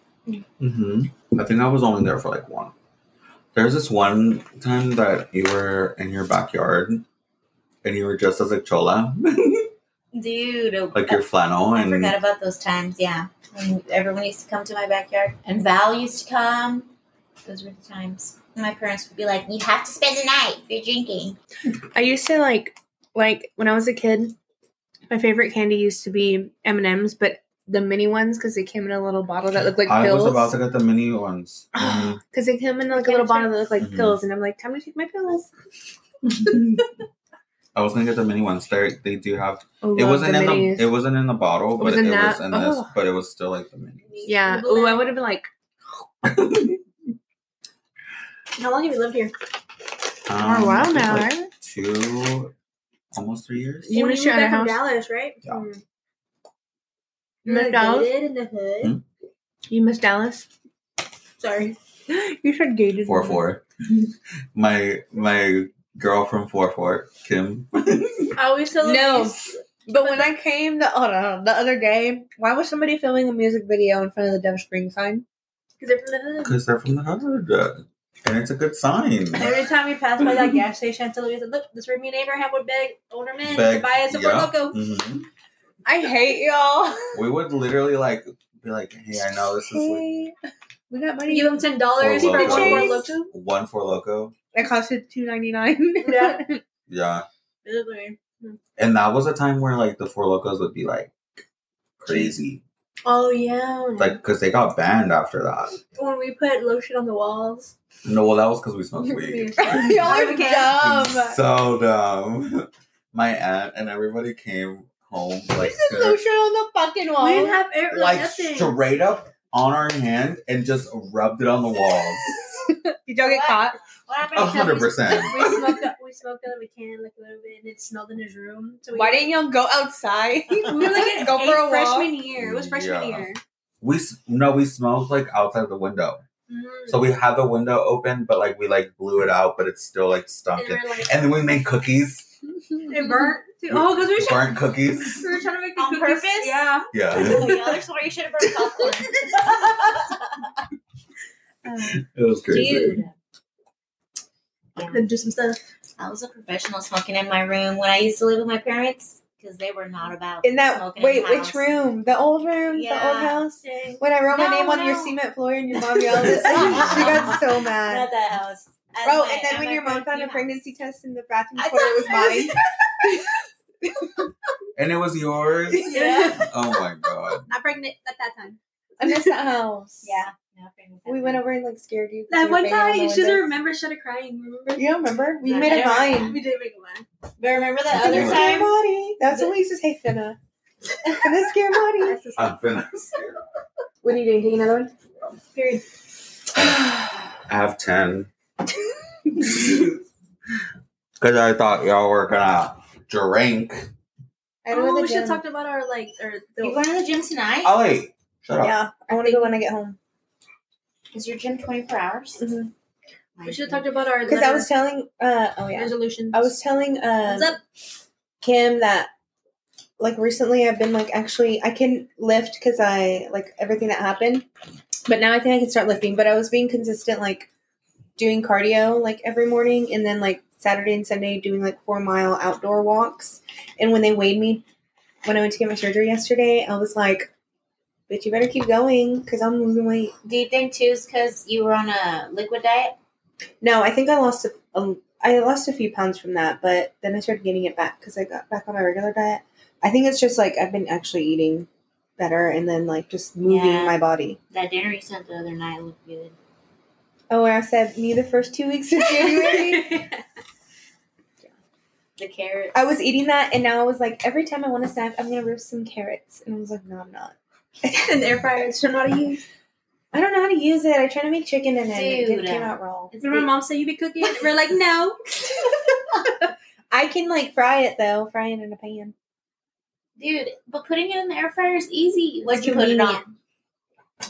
Hmm I think I was only there for like one. There's this one time that you were in your backyard and you were dressed as a chola, Dude, like your flannel, I and forgot about those times. Yeah, when everyone used to come to my backyard, and Val used to come. Those were the times. My parents would be like, "You have to spend the night if you're drinking." I used to like like when I was a kid, my favorite candy used to be M and M's, but the mini ones because they came in a little bottle that looked like I pills. I was about to get the mini ones. Because they came in like a little bottle that looked like Mhm. pills, and I'm like, time to take my pills. I was gonna get the mini ones. They they do have. Oh, It wasn't the in minis. the. It wasn't in the bottle, but was it in was that? in this. Oh. But it was still like the mini. yeah. Oh, I would have been like, How long have you lived here? Um, oh wow I think, now, like, right? Two, almost three years. You When moved moved to back from house? Dallas, right? Yeah. Mm. You missed Dallas. Gated in the hood. Hmm? You miss Dallas. Sorry. You said gated. Four four. my my girl from four four, Kim. I always tell No. Elise- But when I came the hold on, the other day, why was somebody filming a music video in front of the Dove Spring sign? Because they're from the hood. Because they're from the hood. And it's a good sign. Every time we pass by that gas station, I tell Louisa, look, this is where me and Abraham would beg older men Beg- to buy us a yeah. Four Loko. Mhm. I hate y'all. We would literally like be like, hey, I know this is like we got money. Give them ten dollars for one Four Loko. Loko. one Four Loko. It costed two ninety nine. Yeah. Yeah. Literally. And that was a time where like the Four Lokos would be like crazy. Oh yeah. Like, because they got banned after that. when we put lotion on the walls. No, well, that was because we smoked weed. y'all are dumb. so dumb. My aunt and everybody came home like Put lotion on the fucking wall. We didn't have air like nothing. straight up on our hand and just rubbed it on the walls. Did y'all get caught? What happened? A hundred percent. We smoked up, we smoked out of a can like a little bit, and it smelled in his room. So we, Why didn't y'all go outside? we were like in go for a walk. freshman year. It was freshman Yeah. year. We no, we smoked like outside the window. Mm. So we had the window open, but like we like blew it out, but it's still like stunk. and like, And then we made cookies, it burnt. Too. Oh, because we, were trying- burnt cookies. we were trying to make the On cookies. purpose? Yeah. Yeah, yeah, there's where you should have burned popcorn. it was crazy. Dude. And do some stuff. I was a professional smoking in my room when I used to live with my parents because they were not about In that smoking wait, in the which house. room? The old room? The old house? Dang. When I wrote my No, name on your cement floor and your mom yelled at me, she got so mad. Not that house. At Oh, my- and then at when your mom found a pregnancy test in the bathroom I it was thought- mine. And it was yours. Yeah. Oh my god. Not pregnant at that time. I miss that house. Yeah. We went over and like scared you. 'cause That one banging on time, the you should windows. remember, started crying. Remember? You don't remember? We No, made I a don't vine. We did make a line. But remember that other when scare time? Marty. That's what we used to say, Finna. Finna scare Marty. I'm finished. What are you doing? Take another one? Period. I have 10. Because I thought y'all were gonna drink. I don't Oh, know we should gym. have talked about our like or You going to the gym tonight? Oh, wait. Shut up. Yeah, I want to go when I get home. Is your gym 24 hours? Mhm. we should have talked about our Because I was telling, uh, oh yeah, resolutions. I was telling uh, What's up? Kim that like recently I've been like actually I can lift because I like everything that happened, but now I think I can start lifting. But I was being consistent, like doing cardio like every morning, and then like Saturday and Sunday doing like four mile outdoor walks. And when they weighed me when I went to get my surgery yesterday, I was like, "But you better keep going because I'm losing weight." Do you think too is because you were on a liquid diet? No, I think I lost a, a I lost a few pounds from that, but then I started getting it back because I got back on my regular diet. I think it's just like I've been actually eating better and then like just moving Yeah. my body. That dinner you sent the other night looked good. Oh, and I said me the first two weeks of January. The carrots. I was eating that, and now I was like, every time I want a snack, I'm gonna roast some carrots, and I was like, no, I'm not. and air fryers. Don't know how to use. I don't know how to use it. I tried to make chicken and it Dude. did came out wrong. It's Remember, the- mom said you be cooking. We're like, no. I can like fry it though, fry it in a pan. Dude, but putting it in the air fryer is easy. What'd It's you put it on?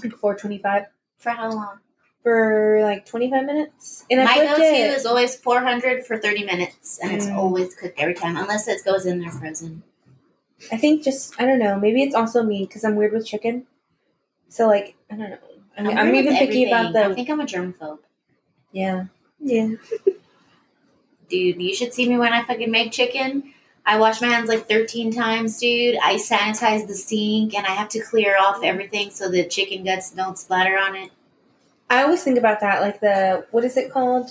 Like four twenty five For how long? For like twenty five minutes, and I My go-to it. is always 400 for 30 minutes, and it's Mm. always cooked every time, unless it goes in there frozen. I think just I don't know. Maybe it's also me because I'm weird with chicken. So like I don't know. I mean, I'm, weird even picky about everything. I think I'm a germphobe. yeah. Yeah. Dude, you should see me when I fucking make chicken. I wash my hands like 13 times, dude. I sanitize the sink and I have to clear off everything so the chicken guts don't splatter on it. I always think about that. Like the what is it called?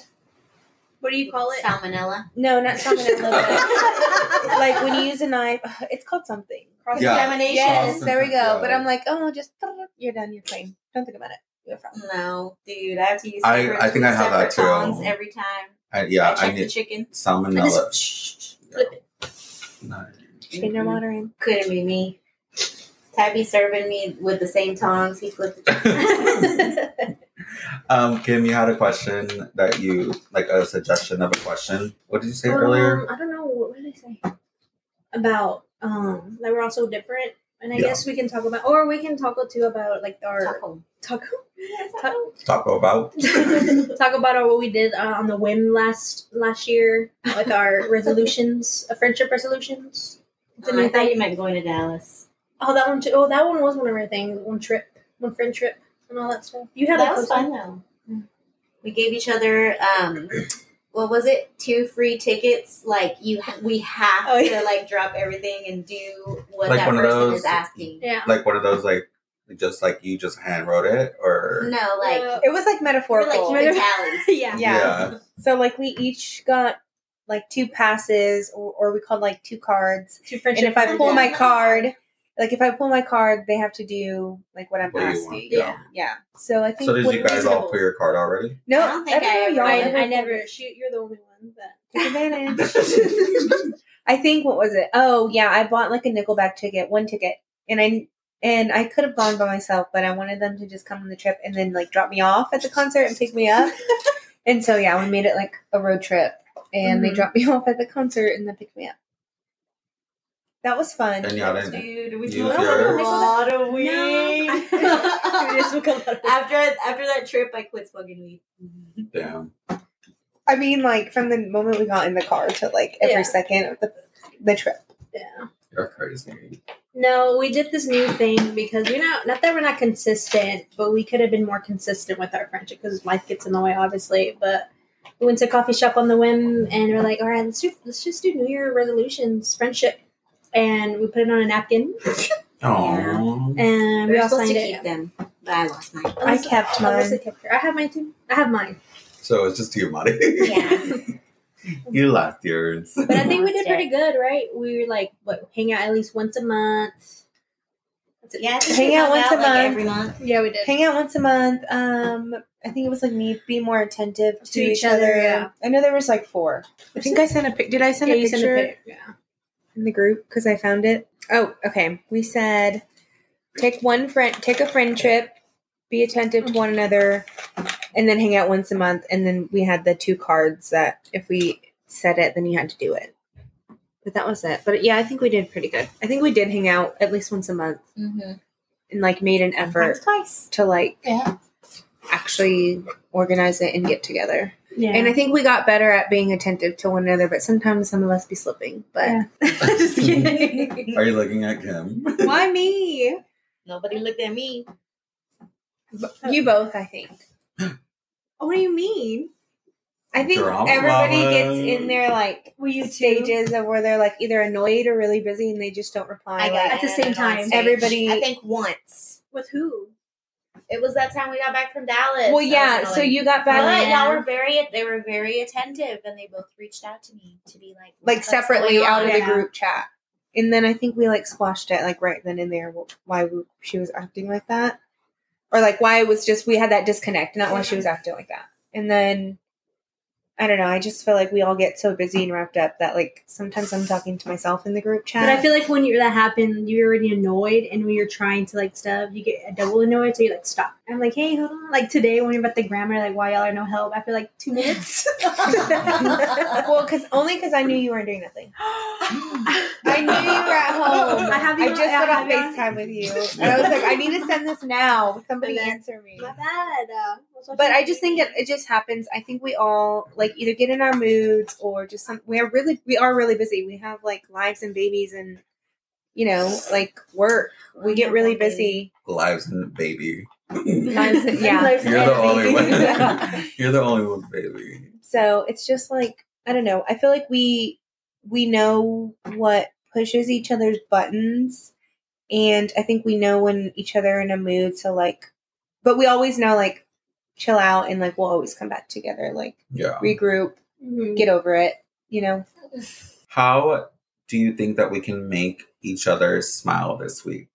What do you call it? Salmonella. No, not salmonella. like when you use a knife, it's called something. Cross Yeah. Contamination. Yes, there we go. Yeah. But I'm like, oh, just you're done. You're clean. Don't think about it. You're fine. No, dude, I have to use I- I think I have that too. every time. I, yeah, I check I the chicken. I salmonella. just Flip it. No. Change your mm-hmm. watering. Couldn't be me. Tabby serving me with the same tongs. He flipped the chicken. um, Kim, you had a question that you like a suggestion of a question. What did you say earlier? Um, I don't know. What did I say? About um that we're all so different. And I Yeah. guess we can talk about, or we can talk too about like our Taco. taco. Taco about? talk about our, what we did uh, on the whim last last year with our resolutions, uh, friendship resolutions. It's Oh, I thought thing. you meant going to Dallas. Oh, that one too. Oh, that one was one of our things. One trip, one friend trip, and all that stuff. You had that a was close fun one? though. We gave each other um what was it? Two free tickets. Like you, ha- we have Oh, yeah. to like drop everything and do what Like that person those- is asking. Yeah. like one of those like just like you just hand wrote it or No, like Uh, It was like we're metaphorical. like keeping yeah. Yeah. Yeah. So like we each got like two passes, or, or we called like two cards. Two And friendship. if I pull my Yeah. card, like if I pull my card, they have to do like what I'm What asking. want? Yeah. Yeah. So I think. So did you guys all pull your card already? No, I don't think I everyone- ever y'all. I, I never. Shoot, you're the only one that. Take advantage. I think what was it? Oh yeah, I bought like a Nickelback ticket, one ticket, and I and I could have gone by myself, but I wanted them to just come on the trip and then like drop me off at the concert and pick me up. and so yeah, we made it like a road trip, and they Mhm. dropped me off at the concert and then picked me up. That was fun. And y'all didn't Dude, we smoked a lot of weed. We just smoked a lot of weed. after after that trip, I quit smoking weed. damn. I mean, like from the moment we got in the car to like every Yeah. second of the the trip. Yeah. You're crazy. No, we did this new thing because we're not not that we're not consistent, but we could have been more consistent with our friendship because life gets in the way, obviously. But we went to a coffee shop on the whim, and we're like, all right, let's do let's just do New Year resolutions, friendship, and we put it on a napkin, Oh. and We we were all supposed signed to it. keep them, but I lost mine. I kept Unless mine. I kept her. I have mine too. I have mine, So it's just to your money. Yeah. you lost yours. but I think we did pretty good, right? We were like, what, hang out at least once a month. Yeah, I think Hang out hung once a like, month. every month. Yeah, we did. hang out once a month. Um, I think it was like me be more attentive to, To each, each other. other, yeah. I know there was like four. I think I sent a pic. Did I send yeah, a you sent picture a pic. Yeah. In the group because I found it? Oh, okay. We said take one friend, take a friend trip, be attentive to one another, and then hang out once a month. And then we had the two cards that if we said it, then you had to do it. But that was it. But yeah, I think we did pretty good. I think we did hang out at least once a month Mm-hmm. and like made an effort twice. to like Yeah. actually organize it and get together. Yeah. And I think we got better at being attentive to one another, but sometimes some of us be slipping. But Yeah. Just kidding. Are you looking at Kim? Why me? Nobody looked at me. you both, I think. What do you mean? I think Drama everybody gets in their like Were you too? stages of where they're like either annoyed or really busy and they just don't reply. I like, At the same time. Everybody- I think once. With who? It was that time we got back from Dallas. well, yeah. So you got But back y'all were very, they were very attentive, and they both reached out to me to be like, like separately out of the group chat, and then I think we like squashed it like right then and there. Why we, she was acting like that, or like why it was just we had that disconnect, not why she was acting like that. And then I don't know. I just feel like we all get so busy and wrapped up that like sometimes I'm talking to myself in the group chat. But I feel like when you that happened, you're already annoyed, and when you're trying to like stuff, you get a double annoyed. So you like stop. I'm like, hey, hold on. Like today, when you're about the grammar, like why y'all are no help. After like two minutes. well, because only because I knew you weren't doing nothing. I knew you were at home. I have you I just got on FaceTime with you, and I was like, I need to send this now. Somebody answer me. My bad. What's But I just think it, it just happens. I think we all like either get in our moods or just some. We are really we are really busy. We have like lives and babies and you know like work. We get really busy. Lives and baby. Lives and- yeah. You're the only one. Yeah. You're the only one, baby. So it's just like I don't know. I feel like we we know what pushes each other's buttons, and I think we know when each other are in a mood to like. But we always know like chill out and like we'll always come back together. Like Yeah. regroup, Mhm. get over it. You know. How do you think that we can make each other smile this week?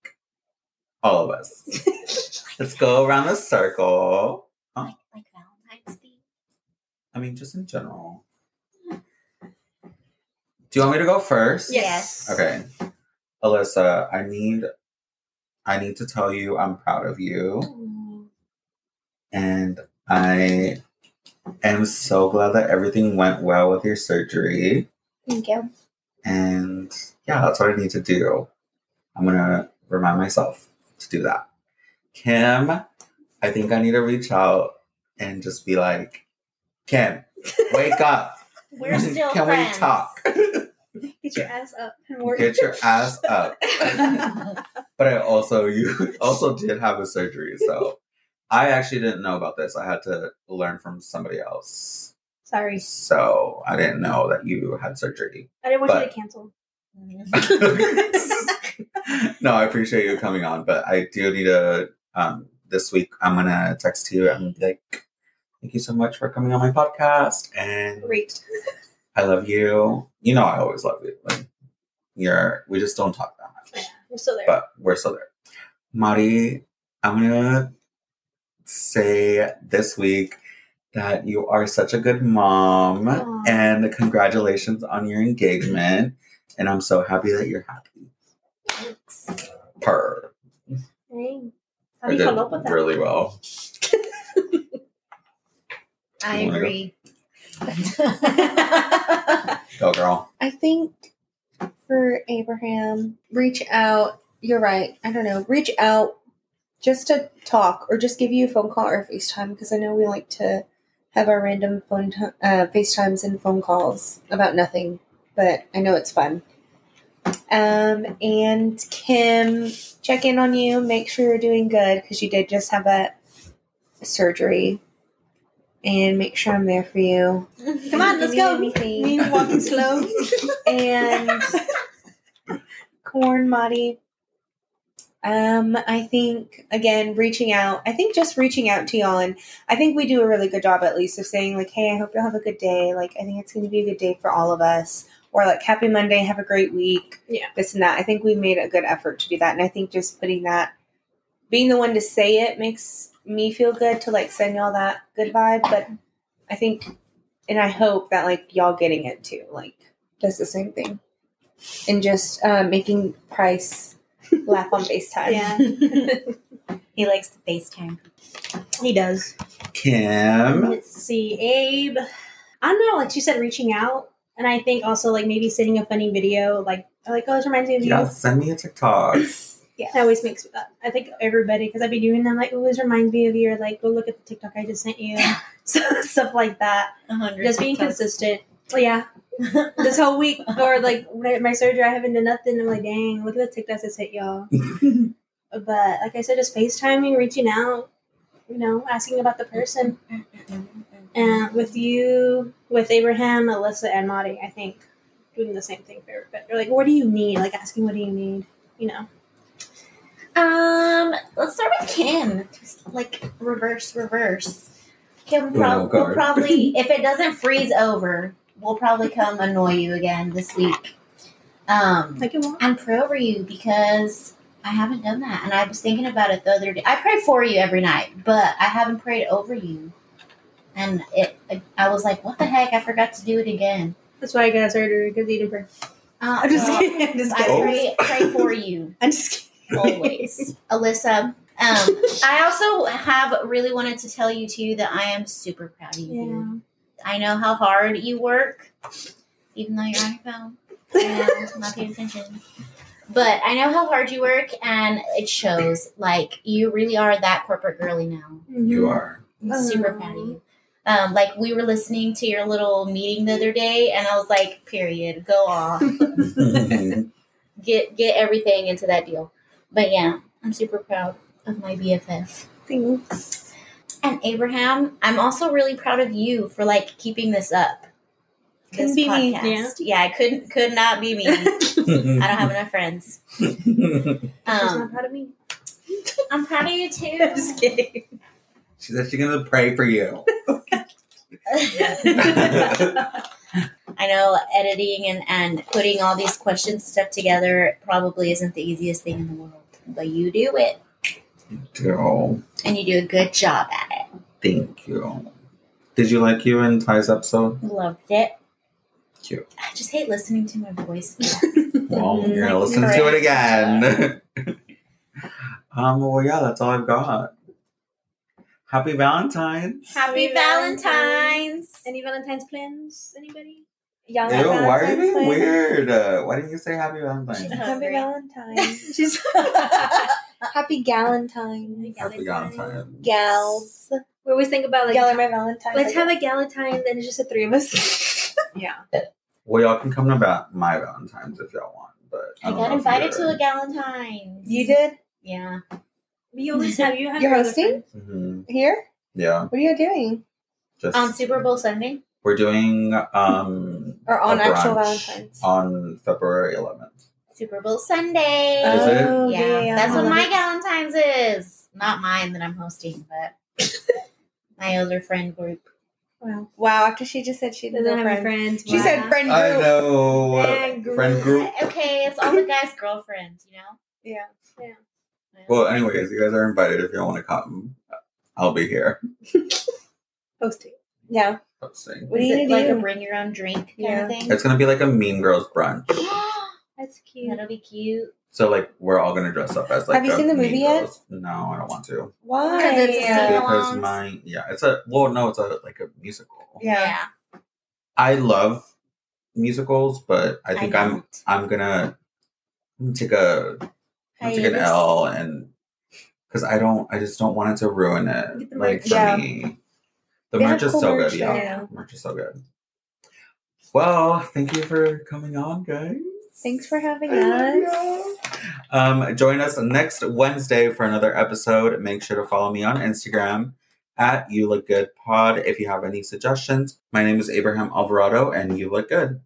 All of us. Let's go around the circle. like, like Valentine's Day. I mean, just in general. Do you want me to go first? Yes. Okay. Alyssa, I need I need to tell you I'm proud of you. And I am so glad that everything went well with your surgery. Thank you. And yeah, that's what I need to do. I'm gonna remind myself to do that. Kim, I think I need to reach out and just be like, Kim, wake up. We're still Can friends. we talk? Get your ass up and work. Get your ass up. But I also you also did have a surgery, so I actually didn't know about this. I had to learn from somebody else. Sorry, So I didn't know that you had surgery. I didn't want you to cancel. no, I appreciate you coming on, but I do need to. Um, this week, I'm gonna text you and be like, "Thank you so much for coming on my podcast, and Great. I love you. You know, I always love you. Like, you're. We just don't talk that much, Yeah, we're still there. but we're still there. Mari, I'm gonna say this week that you are such a good mom, Aw. and congratulations on your engagement. And I'm so happy that you're happy. Purr. Dang. How I do you did up with that? really well. I agree. Go, girl. I think for Abraham, reach out. You're right. I don't know. Reach out just to talk or just give you a phone call or a FaceTime because I know we like to have our random phone t- uh, FaceTimes and phone calls about nothing, but I know it's fun. Um, and Kim, check in on you. Make sure you're doing good because you did just have a surgery. And make sure I'm there for you. Come on, let's If you need go. anything. Me walking slow. and corn Madi. Um, I think again, reaching out. I think just reaching out to y'all, and I think we do a really good job at least of saying like, "Hey, I hope you'll have a good day." Like, I think it's going to be a good day for all of us. or like Happy Monday, have a great week. Yeah. This and that. I think we made a good effort to do that. And I think just putting that, being the one to say it makes me feel good to like send y'all that good vibe. But I think, and I hope that like y'all getting it too, like does the same thing. And just uh, making Price laugh on FaceTime. Yeah. He likes to FaceTime. he does. Kim. Let's see, Abe. I don't know. Like she said, reaching out, and I think also like maybe sending a funny video. Like like oh, this reminds me of Yeah, you. send me a TikTok. Yeah, that always makes. Uh, I think everybody because I've been doing them. Like, oh, this reminds me of you. Or like, go look at the TikTok I just sent you. so, stuff like that. Just being consistent. Oh, yeah. This whole week or like when I- my surgery, I haven't done nothing. I'm like, dang, look at the TikToks I hit y'all. but like I said, just FaceTiming, reaching out, you know, asking about the person. And with you, with Abraham, Alyssa, and Maddie, I think doing the same thing for everybody. They're like, what do you need? Like asking, what do you need? You know. Um, let's start with Kim. Just like reverse, reverse. Kim prob- will probably, if it doesn't freeze over, we'll probably come annoy you again this week. Um, Like it won't. and pray over you because I haven't done that, and I was thinking about it the other day. I pray for you every night, but I haven't prayed over you. And it, I was like, "What the heck? I forgot to do it again." That's why I got surgery because you didn't pray. Uh, I'm just well, kidding. I'm just I pray, pray for you I'm just kidding. always, Alyssa. Um, I also have really wanted to tell you too that I am super proud of you. I know how hard you work, even though you're on your phone and not paying attention. But I know how hard you work, and it shows. Like you really are that corporate girly now. You are. I'm super proud of you. Um, like we were listening to your little meeting the other day, and I was like, "Period, go off, get get everything into that deal." But yeah, I'm super proud of my BFF. Thanks. And Abraham, I'm also really proud of you for like keeping this up. Couldn't be me, podcast. Yeah. I couldn't could not be me. I don't have enough friends. She's not Um, proud of me. I'm proud of you too. I'm just kidding. she said she's gonna pray for you. I know editing and, and putting all these questions stuff together probably isn't the easiest thing in the world, but you do it Girl, and you do a good job at it. thank you. Did you like you and Ty's episode? Loved it. Cute. I just hate listening to my voice. Well, you're gonna listen to it again. um. Well, yeah, that's all I've got. Happy Valentine's. Happy Happy Valentine's. Any Valentine's plans? Anybody? Y'all Ew, have why are you Valentine's being plans? weird? Uh, why didn't you say Happy Valentine's? She's Happy. Valentine's. She's Happy Galentine's. Happy Valentine's. Gals. We always think about like Y'all my Valentine's. let's have a Galentine, then it's just the three of us. Yeah. Well, y'all can come to ba- my Valentine's if y'all want, but I don't got invited to a Galentine's. You did? Yeah. we always have you have You're hosting? friends. Mhm. Here? Yeah, What are you doing? just On Super Bowl Sunday. we're doing um Or on a actual Valentine's? on February 11th. Super Bowl Sunday. Is it? Oh, yeah, that's what my love it. Galentine's is. Not mine that I'm hosting, but my other friend group. Wow. Wow, after she just said she Doesn't didn't have have any friends. friends. She said friend group. I know. Friend group. Friend group. Okay, it's all the guys' girlfriends, you know? Yeah. Yeah. Well, anyways, you guys are invited if you want to come. I'll be here hosting. Yeah. hosting. What do you it gonna like do? a bring your own drink kind Yeah. of thing? It's gonna be like a Mean Girls brunch. That's cute. That'll be cute. So like we're all gonna dress up as like. Have you seen the Mean movie yet? Girls. No, I don't want to. Why? Because it's a yeah. Because my yeah, it's a well, no, it's a like a musical. Yeah. I love musicals, but I think I am. I'm gonna I'm gonna take a I'm gonna take an L and because I don't I just don't want it to ruin it. Like for Yeah. me, the They merch is cool so merch good. Yeah, there. merch is so good. Well, thank you for coming on, guys. Thanks for having us. Um, join us next Wednesday for another episode. Make sure to follow me on Instagram at You Look Good Pod if you have any suggestions. My name is Abraham Alvarado, and you look good.